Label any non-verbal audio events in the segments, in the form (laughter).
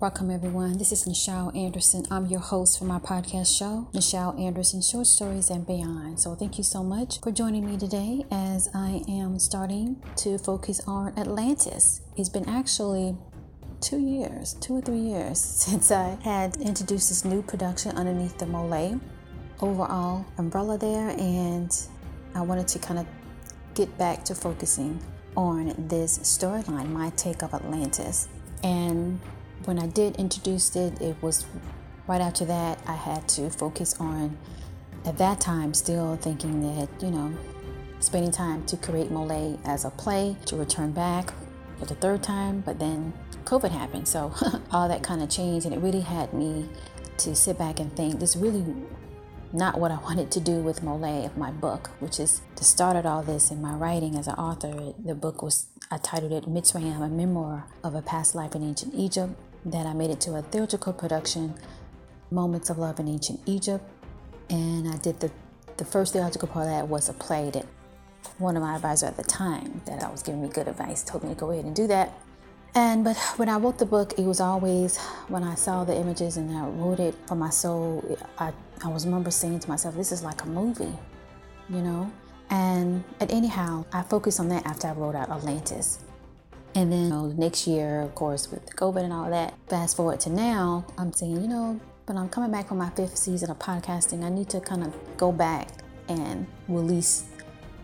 Welcome, everyone. This is Nichelle Anderson. I'm your host for my podcast show, Nichelle Anderson Short Stories and Beyond. So, thank you so much for joining me today as I am starting to focus on Atlantis. It's been actually two years, two or three years (laughs) since I had introduced this new production underneath the Moliae overall umbrella there, and I wanted to kind of get back to focusing on this storyline, my take of Atlantis. And when I did introduce it, it was right after that I had to focus on, at that time, still thinking that, you know, spending time to create Moliae as a play to return back for the third time, but then COVID happened. So (laughs) all that kind of changed, and it really had me to sit back and think this really not what I (laughs) wanted to do with Moliae of my book, which is to start all this in my writing as an author. The book was I titled it Mitzrayim, a memoir of a past life in ancient Egypt. Then I made it to a theatrical production, Moments of Love in Ancient Egypt. And I did the, the first theatrical part of that was a play that one of my advisors at the time that I was giving me good advice told me to go ahead and do that. And but when I wrote the book, it was always when I saw the images and I wrote it for my soul. I I was remember saying to myself, "This is like a movie," you know. And at anyhow, I focused on that after I wrote out Atlantis. And then you know, next year, of course, with COVID and all that, fast forward to now, I'm saying, you know, but I'm coming back from my fifth season of podcasting. I need to kind of go back and release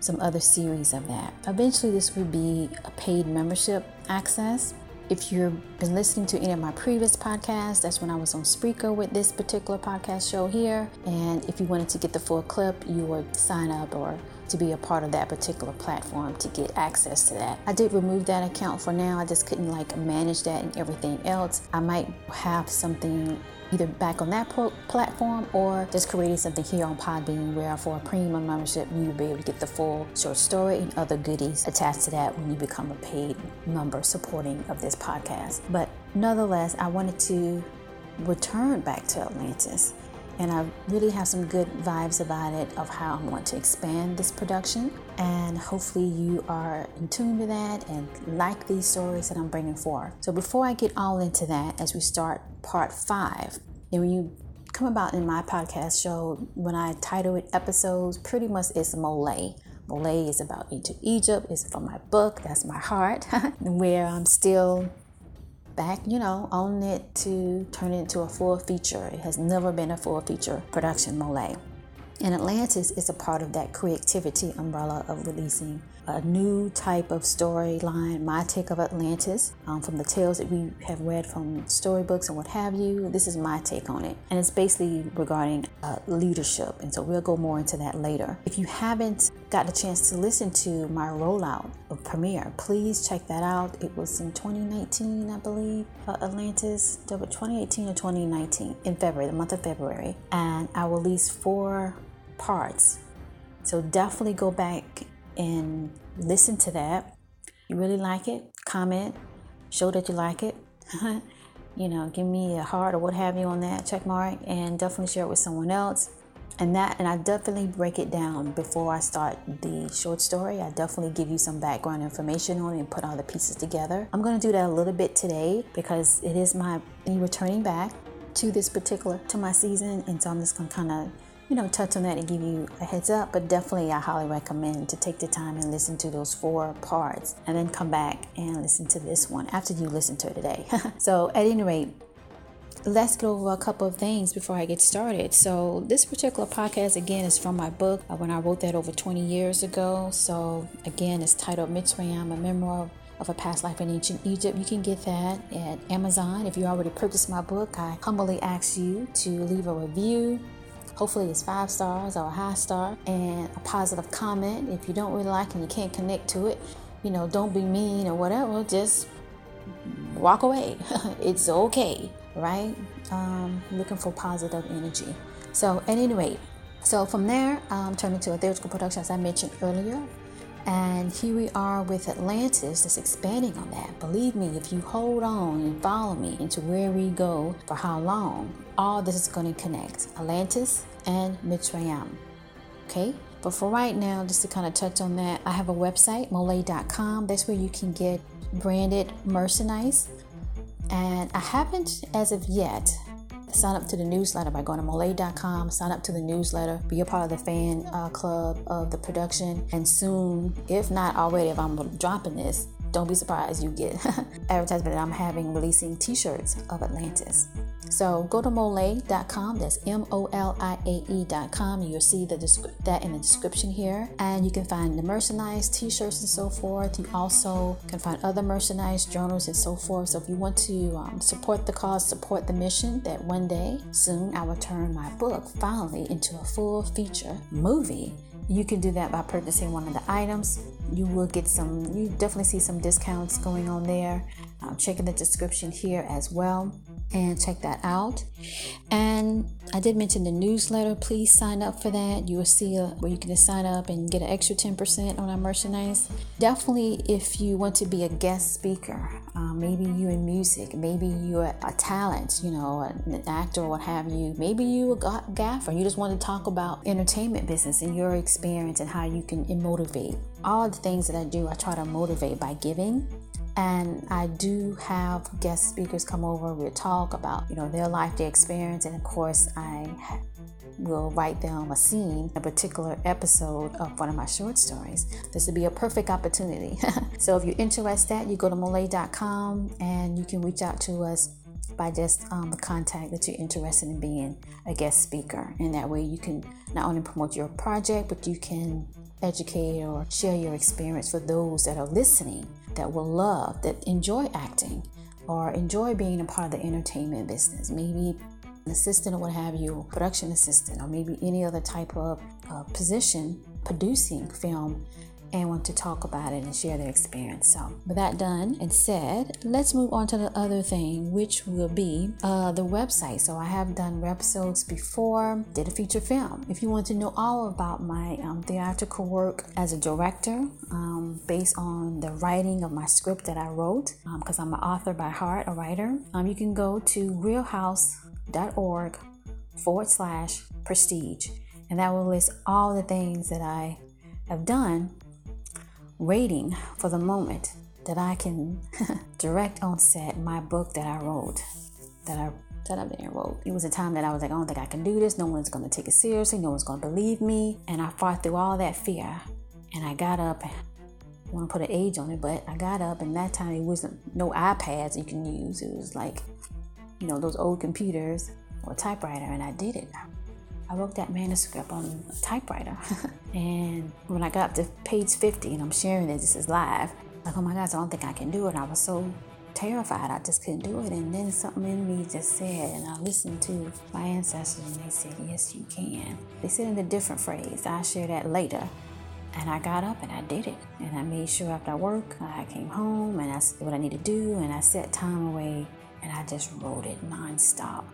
some other series of that. Eventually, this would be a paid membership access. If you've been listening to any of my previous podcasts, that's when I was on Spreaker with this particular podcast show here. And if you wanted to get the full clip, you would sign up or to be a part of that particular platform to get access to that. I did remove that account for now. I just couldn't like manage that and everything else. I might have something either back on that pro- platform or just creating something here on Podbean where for a premium membership you will be able to get the full short story and other goodies attached to that when you become a paid member supporting of this podcast. But nonetheless, I wanted to return back to Atlantis. And I really have some good vibes about it of how I want to expand this production. And hopefully, you are in tune with that and like these stories that I'm bringing forth. So, before I get all into that, as we start part five, and when you come about in my podcast show, when I title it episodes, pretty much it's Moliae. Moliae is about into Egypt, it's from my book, that's my heart, (laughs) where I'm still back, you know, on it to turn it into a full feature. It has never been a full feature production, Moliae. And Atlantis is a part of that creativity umbrella of releasing a new type of storyline, my take of Atlantis, um, from the tales that we have read from storybooks and what have you. This is my take on it. And it's basically regarding uh, leadership. And so we'll go more into that later. If you haven't got the chance to listen to my rollout of premiere, please check that out. It was in 2019, I believe, uh, Atlantis, 2018 or 2019, in February, the month of February. And I released four parts. So definitely go back and listen to that. You really like it? Comment, show that you like it. (laughs) you know, give me a heart or what have you on that check mark, and definitely share it with someone else. And that, and I definitely break it down before I start the short story. I definitely give you some background information on it and put all the pieces together. I'm to do that a little bit today because it is my me returning back to this particular to my season, and so I'm just to kind of you know, touch on that and give you a heads up, but definitely I highly recommend to take the time and listen to those four parts and then come back and listen to this one after you listen to it today. (laughs) so, at any rate, let's go over a couple of things before I get started. So, this particular podcast again is from my book uh, when I wrote that over 20 years ago. So, again, it's titled Mitzrayim, a memoir of a past life in ancient Egypt. You can get that at Amazon. If you already purchased my book, I humbly ask you to leave a review Hopefully, it's five stars or a high star and a positive comment. If you don't really like and you can't connect to it, you know, don't be mean or whatever. Just walk away. (laughs) it's okay, right? Um, looking for positive energy. So, at any rate, so from there, um, turning to a theatrical production, as I mentioned earlier. And here we are with Atlantis, just expanding on that. Believe me, if you hold on and follow me into where we go for how long, all this is going to connect Atlantis and Mitzrayim. Okay? But for right now, just to kind of touch on that, I have a website, moliae.com. That's where you can get branded merchandise And I haven't, as of yet, sign up to the newsletter by going to moliae.com sign up to the newsletter. Be a part of the fan uh, club of the production. And soon if not already if i'm dropping this don't be surprised you get (laughs) advertisement that I'm having releasing t-shirts of Atlantis. So go to moliae.com. That's M-O-L-I-A-E.com. You'll see the that in the description here, and you can find the merchandise, t-shirts, and so forth. You also can find other merchandise, journals, and so forth. So if you want to um, support the cause, support the mission, that one day soon I will turn my book finally into a full feature movie you can do that by purchasing one of the items. You will get some, you definitely see some discounts going on there. Uh, check in the description here as well and check that out. And I did mention the newsletter. Please sign up for that. You will see a, where you can sign up and get an extra 10% on our merchandise. Definitely, if you want to be a guest speaker, uh, maybe you're in music, maybe you're a talent, you know, an actor or what have you. Maybe you a gaffer. You just want to talk about entertainment business and your experience and how you can motivate. All the things that I do, I try to motivate by giving and I do have guest speakers come over. We'll talk about, you know, their life, their experience, and of course, I will write them a scene, a particular episode of one of my short stories. This would be a perfect opportunity. (laughs) so if you're interested, you go to moliae.com and you can reach out to us by just um, the contact that you're interested in being a guest speaker. And that way you can not only promote your project, but you can educate or share your experience for those that are listening that will love, that enjoy acting or enjoy being a part of the entertainment business. Maybe an assistant or what have you, production assistant, or maybe any other type of uh, position producing film and want to talk about it and share their experience. So, with that done and said, let's move on to the other thing, which will be uh, the website. So, I have done episodes before, did a feature film. If you want to know all about my um, theatrical work as a director, um, based on the writing of my script that I wrote, because um, I'm an author by heart, a writer, um, you can go to realhouse.org forward slash prestige, and that will list all the things that I have done waiting for the moment that I can (laughs) direct on set my book that I wrote, that I that I there wrote. It was a time that I was like, I don't think I can do this. No one's gonna take it seriously. No one's gonna believe me. And I fought through all that fear, and I got up. I want to put an age on it, but I got up, and that time it wasn't no iPads you can use. It was like, you know, those old computers or typewriter, and I did it. I wrote that manuscript on a typewriter. (laughs) and when I got up to page 50 and I'm sharing it, this is live, like, oh my gosh, I don't think I can do it. I was so terrified, I just couldn't do it. And then something in me just said, and I listened to my ancestors and they said, yes, you can. They said in a different phrase. I'll share that later. And I got up and I did it. And I made sure after work, I came home and I did what I need to do and I set time away and I just wrote it nonstop.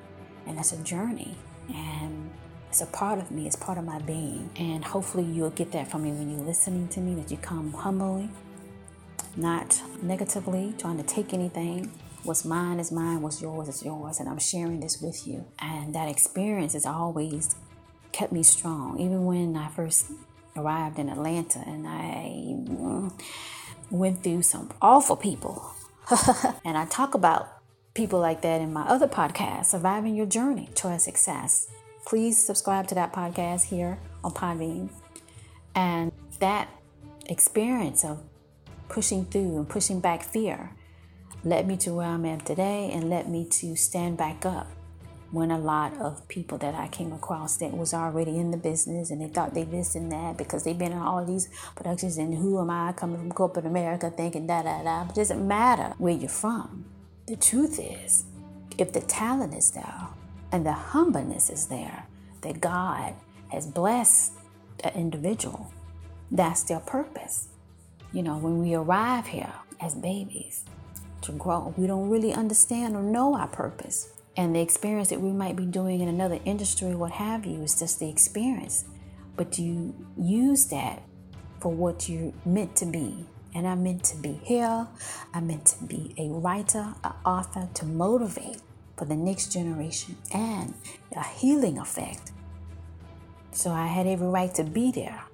And that's a journey. And it's a part of me, it's part of my being. And hopefully you'll get that from me when you're listening to me, that you come humbly, not negatively, trying to take anything. What's mine is mine, what's yours is yours, and I'm sharing this with you. And that experience has always kept me strong. Even when I first arrived in Atlanta and I mm, went through some awful people. (laughs) and I talk about people like that in my other podcast, Surviving Your Journey Toward Success please subscribe to that podcast here on Podbean. And that experience of pushing through and pushing back fear led me to where I'm at today and led me to stand back up when a lot of people that I came across that was already in the business and they thought they this and that because they've been in all these productions and who am I coming from corporate America thinking da da da. It doesn't matter where you're from. The truth is, if the talent is there, and the humbleness is there that God has blessed an individual. That's their purpose. You know, when we arrive here as babies to grow, we don't really understand or know our purpose. And the experience that we might be doing in another industry, what have you, is just the experience. But you use that for what you're meant to be. And I'm meant to be here. I'm meant to be a writer, an author, to motivate for the next generation and a healing effect. So I had every right to be there.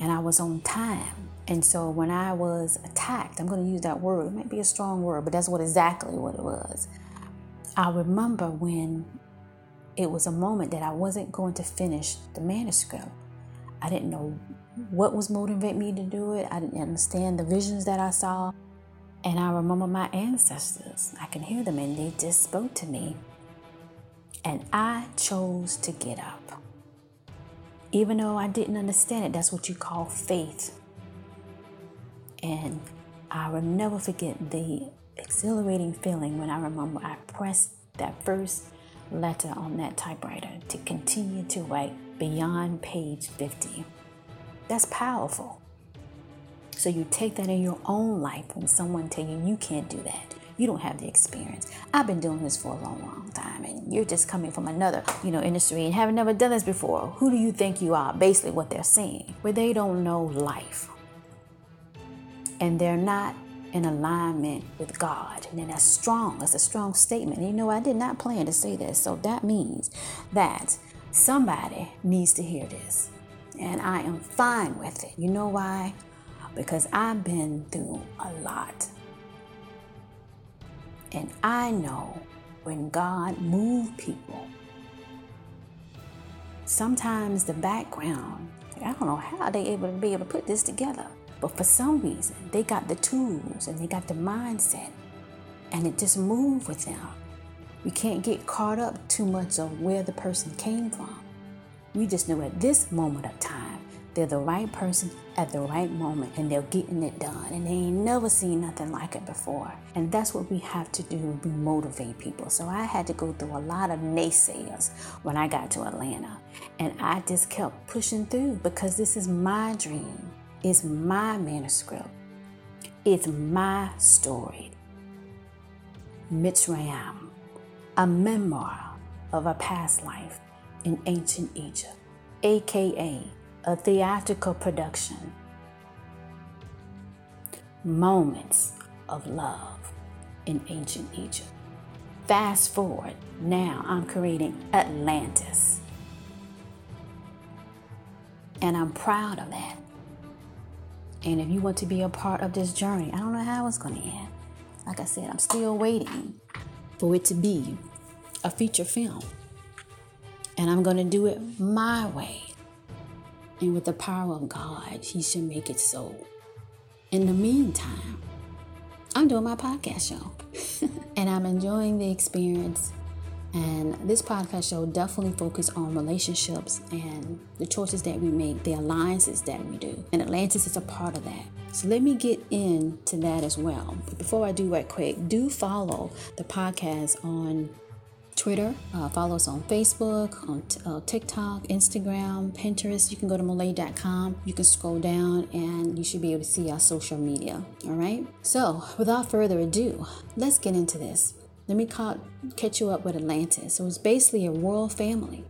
and I was on time. And so when I was attacked, I'm going to use that word. It might be a strong word, but that's what exactly what it was. I remember when it was a moment that I wasn't going to finish the manuscript. I didn't know what was motivating me to do it. I didn't understand the visions that I saw. And I remember my ancestors. I can hear them and they just spoke to me. And I chose to get up. Even though I didn't understand it, that's what you call faith. And I will never forget the exhilarating feeling when I remember I pressed that first letter on that typewriter to continue to write beyond page 50. That's powerful. So you take that in your own life when someone tell you you can't do that. You don't have the experience. I've been doing this for a long, long time, and you're just coming from another, you know, industry and having never done this before. Who do you think you are? Basically, what they're saying, where they don't know life, and they're not in alignment with God. And then that's strong. That's a strong statement. And you know, I did not plan to say this. So that means that somebody needs to hear this. And I am fine with it. You know why? Because I've been through a lot. And I know when God moved people, sometimes the background, I don't know how they able to be able to put this together. But for some reason, they got the tools and they got the mindset, and it just moved with them. We can't get caught up too much of where the person came from. We just know at this moment of time, they're the right person at the right moment and they're getting it done. And they ain't never seen nothing like it before. And that's what we have to do. We motivate people. So I had to go through a lot of naysayers when I got to Atlanta. And I just kept pushing through because this is my dream. It's my manuscript. It's my story. Mitzrayim, a memoir of a past life in ancient Egypt, aka a theatrical production. Moments of love in ancient Egypt. Fast forward, now I'm creating Atlantis. And I'm proud of that. And if you want to be a part of this journey, I don't know how it's going to end. Like I said, I'm still waiting for it to be a feature film. And I'm going to do it my way. And with the power of God, He should make it so. In the meantime, I'm doing my podcast show. (laughs) and I'm enjoying the experience and this podcast show definitely focus on relationships and the choices that we make, the alliances that we do. And Atlantis is a part of that. So let me get into that as well. But before I do right quick, do follow the podcast on Twitter. Uh, follow us on Facebook, on t- uh, TikTok, Instagram, Pinterest. You can go to Moliae.com. You can scroll down and you should be able to see our social media. All right. So without further ado, let's get into this. Let me catch you up with Atlantis. So it's basically a royal family.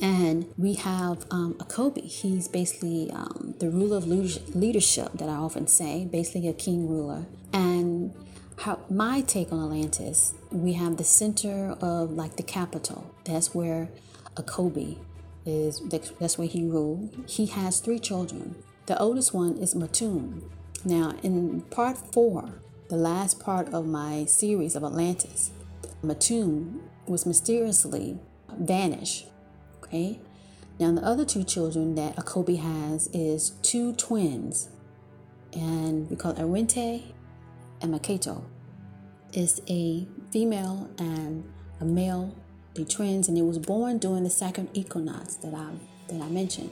And we have um, Akobi. He's basically um, the ruler of leadership that I often say, basically a king ruler. And how, my take on Atlantis, we have the center of like the capital. That's where Akobi is. That's where he ruled. He has three children. The oldest one is Matum. Now, in part four, the last part of my series of Atlantis, Matum was mysteriously vanished. Okay. Now the other two children that Akobi has is two twins, and we call Arente and Maketo. It's a female and a male, the twins, and it was born during the second equinox that I that I mentioned.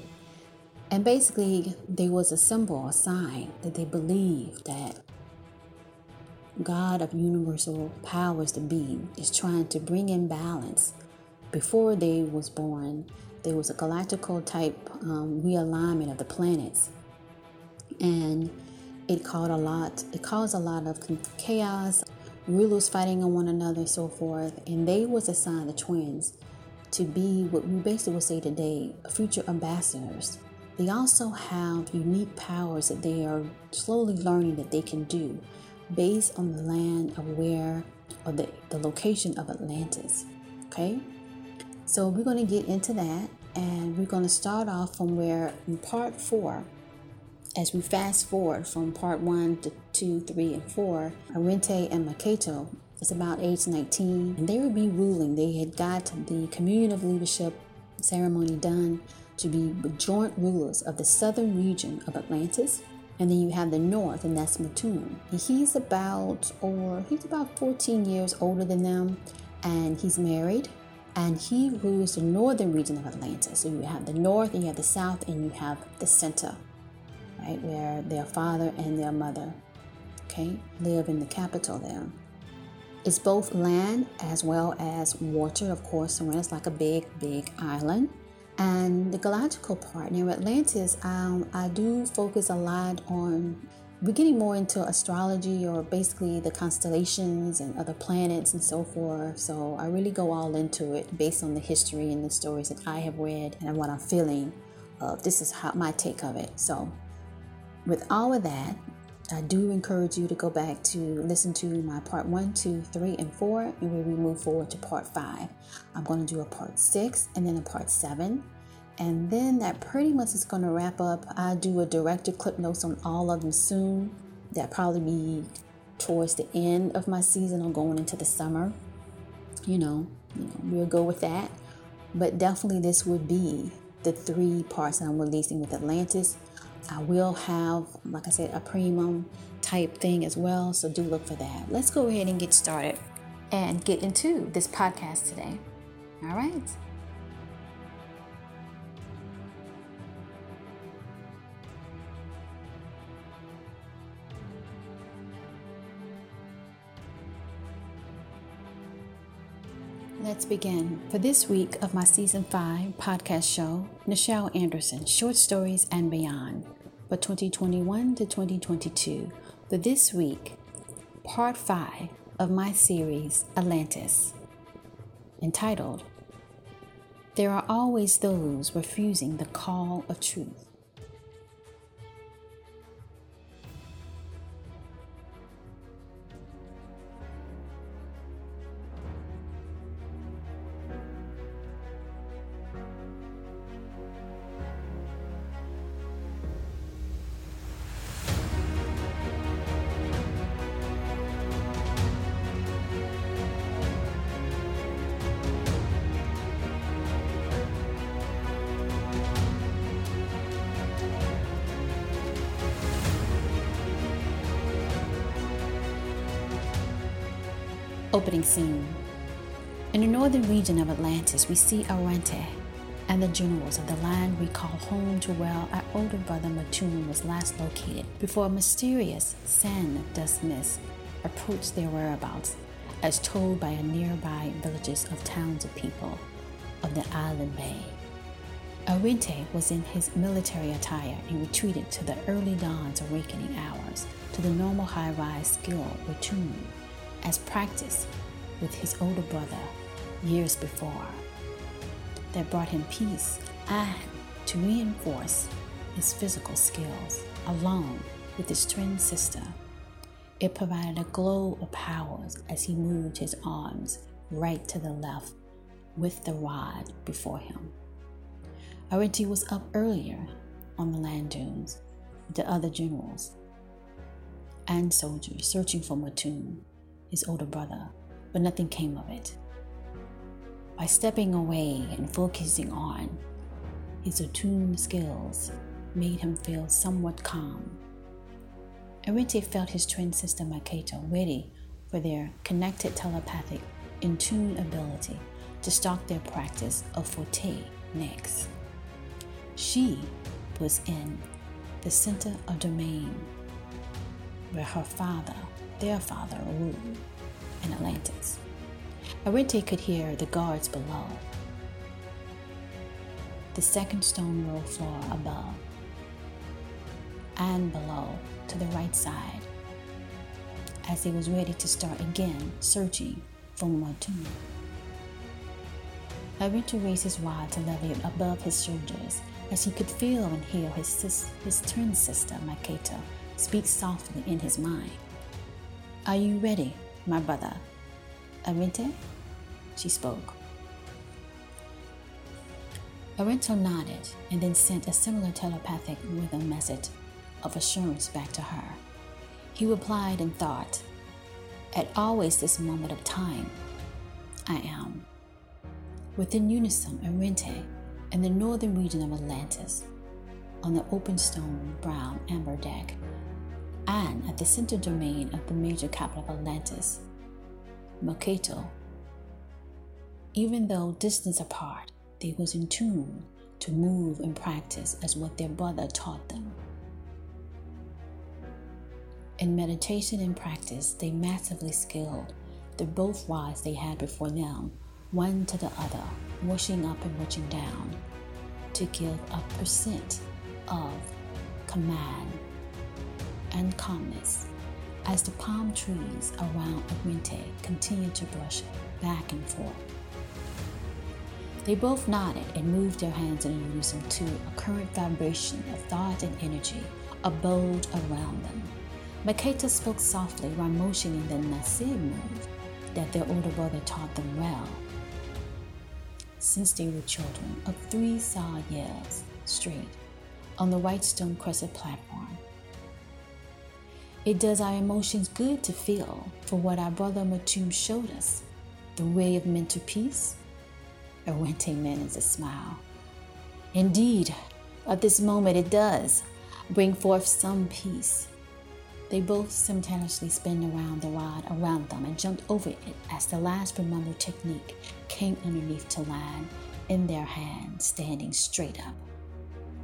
And basically, there was a symbol, a sign that they believed that God of universal powers to be is trying to bring in balance. Before they was born, there was a galactical type um, realignment of the planets, and it caused a lot. It caused a lot of chaos, rulers fighting on one another, and so forth. And they was assigned the twins to be what we basically would say today, future ambassadors. They also have unique powers that they are slowly learning that they can do based on the land of where or the, the location of Atlantis. Okay? So we're going to get into that and we're going to start off from where in part four as we fast forward from part one to two, three, and four, Arente and Makato is about age 19, and they would be ruling. They had got the communion of leadership ceremony done to be joint rulers of the southern region of Atlantis. And then you have the north, and that's Mattoon. He's about, or he's about 14 years older than them, and he's married, and he rules the northern region of Atlantis. So you have the north, and you have the south, and you have the center, right, where their father and their mother, okay, live in the capital there. It's both land as well as water, of course, so it's like a big, big island. And the galactical part near Atlantis, um, I do focus a lot on. We're getting more into astrology or basically the constellations and other planets and so forth. So I really go all into it based on the history and the stories that I have read and what I'm feeling. Uh, this is how my take of it. So, with all of that, I do encourage you to go back to listen to my part one, two, three, and four, and we move forward to part five. I'm going to do a part six and then a part seven. And then that pretty much is going to wrap up. I do a director clip notes on all of them soon. That probably be towards the end of my season or going into the summer. You know, you know, we'll go with that. But definitely, this would be the three parts that I'm releasing with Atlantis I will have, like I said, a premium type thing as well. So do look for that. Let's go ahead and get started and get into this podcast today. All right. Let's begin. For this week of my season 5 podcast show, Nichelle Anderson, Short Stories and Beyond, for 2021 to 2022. For this week, part 5 of my series, Atlantis, entitled, There Are Always Those Refusing the Call of Truth. Scene. In the northern region of Atlantis, we see Arente and the generals of the land we call home to where our older brother Mattoon was last located before a mysterious sand dust mist approached their whereabouts, as told by a nearby villages of towns of people of the island bay. Arente was in his military attire and retreated to the early dawn's awakening hours to the normal high-rise skill routine as practiced with his older brother years before that brought him peace and to reinforce his physical skills along with his twin sister. It provided a glow of powers as he moved his arms right to the left with the rod before him. Arente was up earlier on the land dunes with the other generals and soldiers searching for Mattoon his older brother, but nothing came of it. By stepping away and focusing on his attuned skills made him feel somewhat calm. Arente felt his twin sister Makato ready for their connected telepathic in tune ability to start their practice of forte next. She was in the center of domain where her father their father ruled in Atlantis. Arente could hear the guards below, the second stone roll floor above, and below to the right side, as he was ready to start again searching for Mattoon. Arente raised his rod to level it above his shoulders as he could feel and hear his, sis- his twin sister, Makato, speak softly in his mind. Are you ready, my brother? Arente? She spoke. Arento nodded and then sent a similar telepathic rhythm message of assurance back to her. He replied in thought, At always this moment of time, I am. Within unison, Arente, in the northern region of Atlantis, on the open stone brown amber deck, and at the center domain of the major capital of Atlantis, Maketo. Even though distance apart, they was in tune to move and practice as what their brother taught them. In meditation and practice, they massively skilled the both rods they had before them one to the other, washing up and washing down, to give a percent of command and calmness as the palm trees around Arente continued to brush back and forth. They both nodded and moved their hands in unison to a current vibration of thought and energy abode around them. Maketo spoke softly while motioning the Nasib move that their older brother taught them well since they were children of three solid years straight on the white stone crescent platform. It does our emotions good to feel for what our brother Matum showed us the way of mental peace. Arente managed a smile. Indeed, at this moment it does bring forth some peace. They both simultaneously spun around the rod around them and jumped over it as the last Brahmano technique came underneath to land in their hand, standing straight up.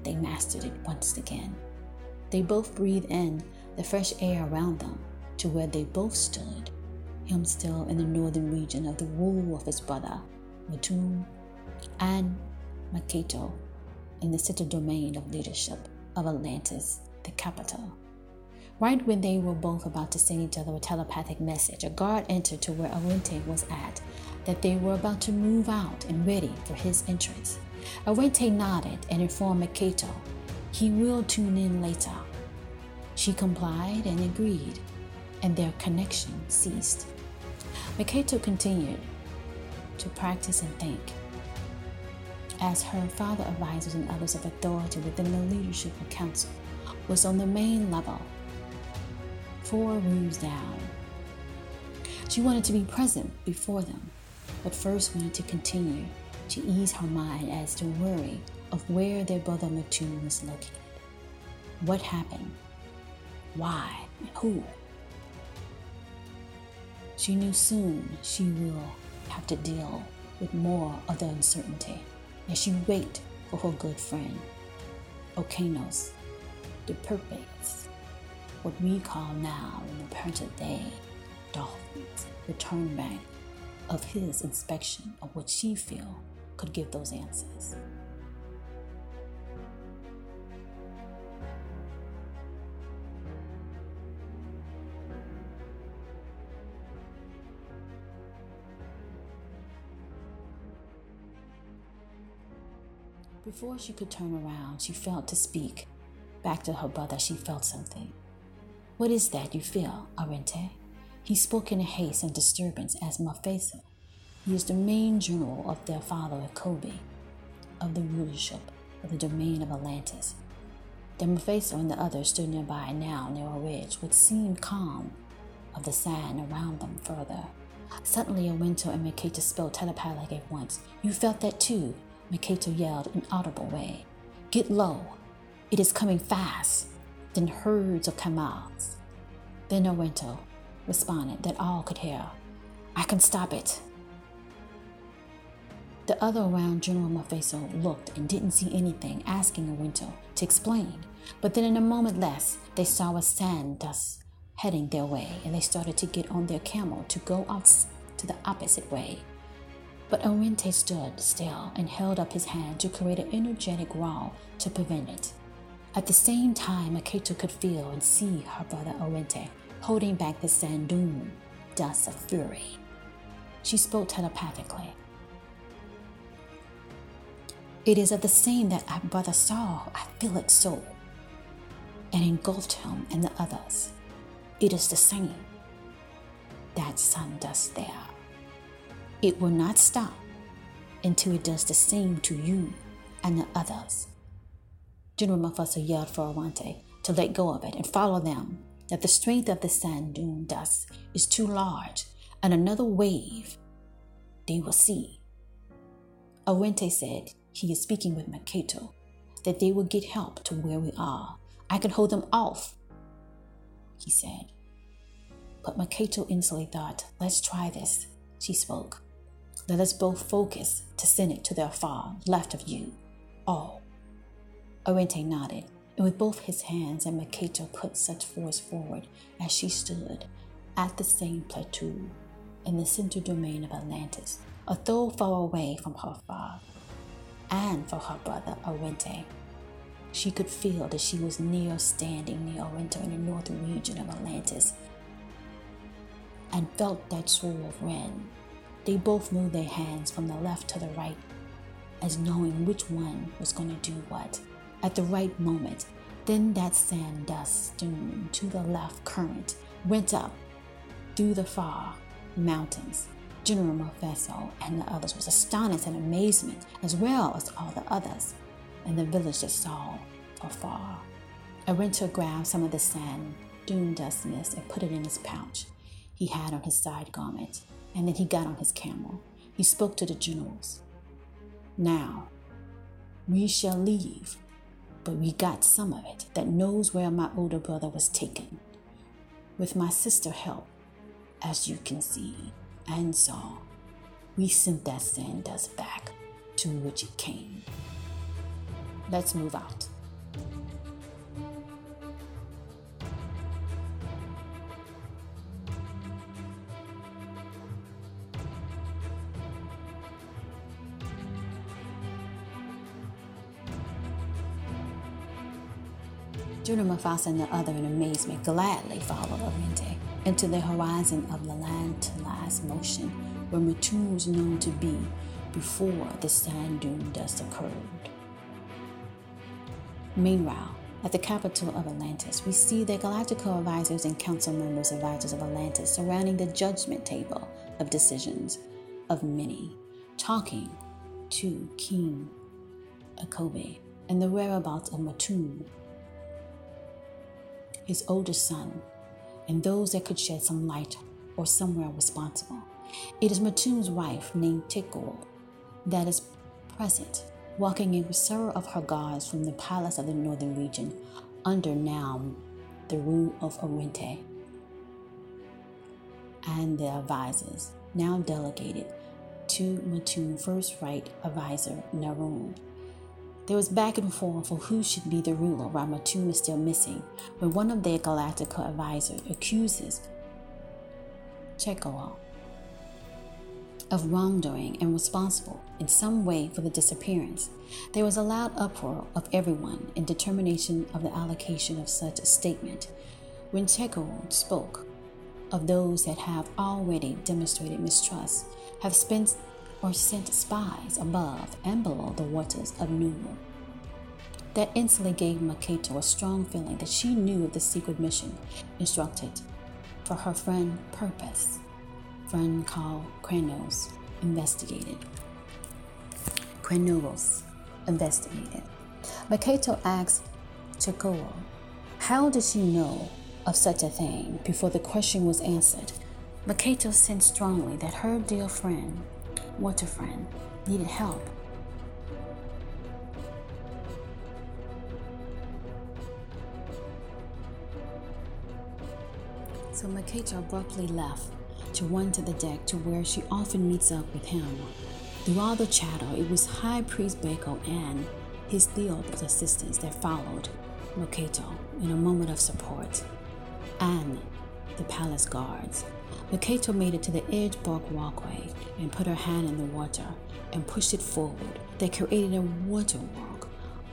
They mastered it once again. They both breathe in the fresh air around them to where they both stood, him still in the northern region of the wool of his brother, Matum, and Maketo in the center domain of leadership of Atlantis, the capital. Right when they were both about to send each other a telepathic message, a guard entered to where Arente was at, that they were about to move out and ready for his entrance. Arente nodded and informed Maketo he will tune in later. She complied and agreed, and their connection ceased. Maketo continued to practice and think. As her father advisors and others of authority within the leadership of council was on the main level four rooms down. She wanted to be present before them, but first wanted to continue to ease her mind as to worry of where their brother Matum was located. What happened? Why? And who? She knew soon she will have to deal with more of the uncertainty as she waited for her good friend, Okanos, the purpose what we call now in the present day dolphins return back of his inspection of what she feel could give those answers. Before she could turn around, she felt to speak. Back to her brother, she felt something. What is that you feel, Arente? He spoke in haste and disturbance as Mephisto. He is the main general of their father Kobe, of the rulership of the domain of Atlantis. The Mephisto and the others stood nearby now near a ridge, which seemed calm of the sand around them further. Suddenly, a Awento and Maketo spoke telepathically at once. You felt that too, Maketo yelled in audible way. Get low. It is coming fast Then herds of camels. Then Awento responded that all could hear. I can stop it. The other around General Mephisto looked and didn't see anything, asking Awento to explain. But then in a moment less, they saw a sand dust heading their way, and they started to get on their camel to go out to the opposite way. But Arente stood still and held up his hand to create an energetic wall to prevent it. At the same time, Maketo could feel and see her brother Arente holding back the sand dune dust of fury. She spoke telepathically. It is of the same that our brother saw. I feel it so. And engulfed him and the others. It is the same. That sun dust there. It will not stop until it does the same to you and the others. General Mufasa yelled for Arente to let go of it and follow them, that the strength of the sand dune dust is too large, and another wave they will see. Awente said he is speaking with Makato, that they will get help to where we are. I can hold them off, he said. But Makato instantly thought, let's try this, she spoke. Let us both focus to send it to the far left of you. All. Awente nodded, and with both his hands and Makato put such force forward as she stood at the same plateau in the center domain of Atlantis, a throw far away from her father and for her brother Awente. She could feel that she was near standing near Awente in the northern region of Atlantis and felt that swirl of wind. They both moved their hands from the left to the right, as knowing which one was going to do what. At the right moment, then that sand dust dune to the left current went up through the far mountains. General Mephisto and the others was astonished and amazement, as well as all the others, and the village just saw afar. Awente grabbed some of the sand dune dust mist and put it in his pouch he had on his side garment, and then he got on his camel. He spoke to the generals. Now, we shall leave, but we got some of it that knows where my older brother was taken. With my sister help, as you can see and saw, we sent that sand dust back to which it came. Let's move out. Judah Mufasa and the other in amazement gladly followed Awente into the horizon of the last motion where Matun was known to be before the sand dune dust occurred. Meanwhile, at the capital of Atlantis, we see the galactical advisors and council members advisors of Atlantis surrounding the judgment table of decisions of many, talking to King Akobe and the whereabouts of Matun his oldest son, and those that could shed some light or somewhere responsible. It is Matun's wife, named Tikal, that is present, walking in with several of her guards from the palace of the northern region, under now the rule of Awente, and the advisors, now delegated to Matun's first right advisor, Narun, there was back and forth for who should be the ruler while Matun is still missing, when one of their galactical advisors accuses Chekoa of wrongdoing and responsible in some way for the disappearance. There was a loud uproar of everyone in determination of the allocation of such a statement. When Chekoa spoke of those that have already demonstrated mistrust, have spent or sent spies above and below the waters of Nulu. That instantly gave Makato a strong feeling that she knew of the secret mission instructed for her friend Purpose, friend called Kranos, investigated. Kranos investigated. Makato asked Chikoa, how did she know of such a thing before the question was answered? Makato sensed strongly that her dear friend water friend needed help. So Makato abruptly left to run to the deck to where she often meets up with him. Through all the chatter, it was High Priest Beko and his Theo's assistants that followed Makato in a moment of support, and the palace guards Makato made it to the edge bark walkway and put her hand in the water and pushed it forward. They created a water walk,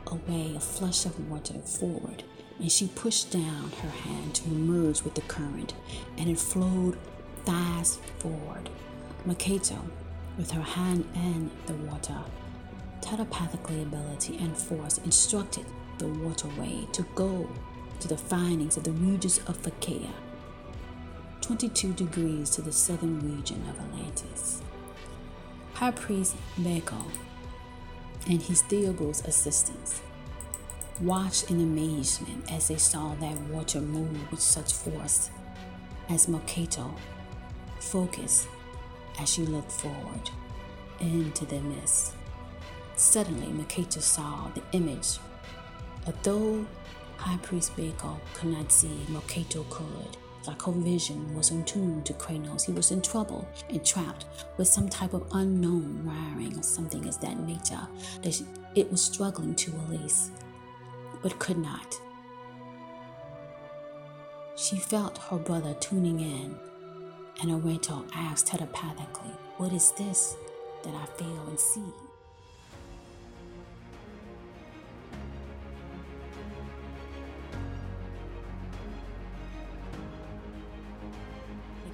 a way, a flush of water forward, and she pushed down her hand to emerge with the current, and it flowed fast forward. Makato, with her hand in the water, telepathically ability and force instructed the waterway to go to the findings of the regions of Phakia 22 degrees to the southern region of Atlantis. High Priest Beko and his Theogos assistants watched in amazement as they saw that water move with such force as Makato focused as she looked forward into the mist. Suddenly, Makato saw the image. Although High Priest Bako could not see, Makato could. Her vision was attuned to Kranos. He was in trouble and trapped with some type of unknown wiring or something of that nature that it was struggling to release, but could not. She felt her brother tuning in, and Areto asked telepathically, What is this that I feel and see?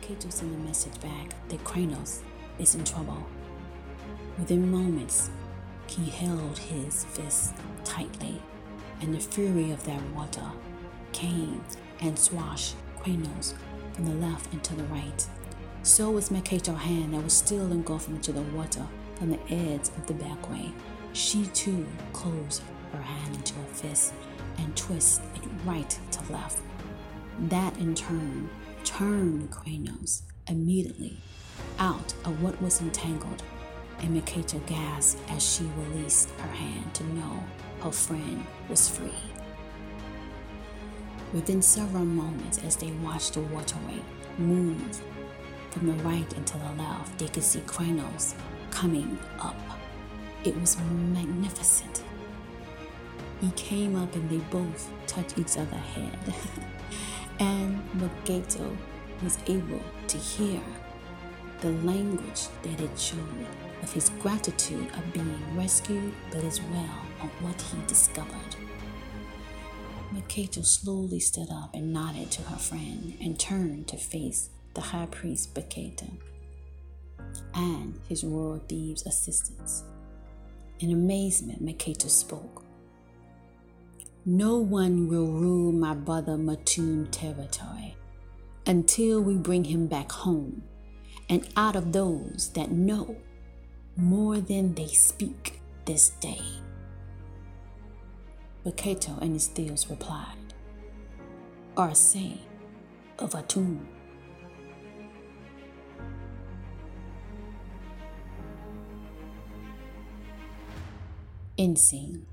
Kato sent a message back that Kranos is in trouble. Within moments, he held his fist tightly, and the fury of that water came and swashed Kranos from the left and to the right. So was Makato's hand that was still engulfed into the water from the edge of the backway. She too closed her hand into a fist and twisted it right to left. That in turn turned Kranos immediately out of what was entangled, and Makato gasped as she released her hand to know her friend was free. Within several moments, as they watched the waterway move from the right and to the left, they could see Kranos coming up. It was magnificent. He came up and they both touched each other's head. (laughs) And Makato was able to hear the language that it showed of his gratitude of being rescued, but as well of what he discovered. Makato slowly stood up and nodded to her friend and turned to face the high priest Baketa and his royal thieves' assistants. In amazement, Makato spoke. No one will rule my brother Matum territory until we bring him back home and out of those that know more than they speak this day. But Cato and his thieves replied, Arce of Atum. End scene.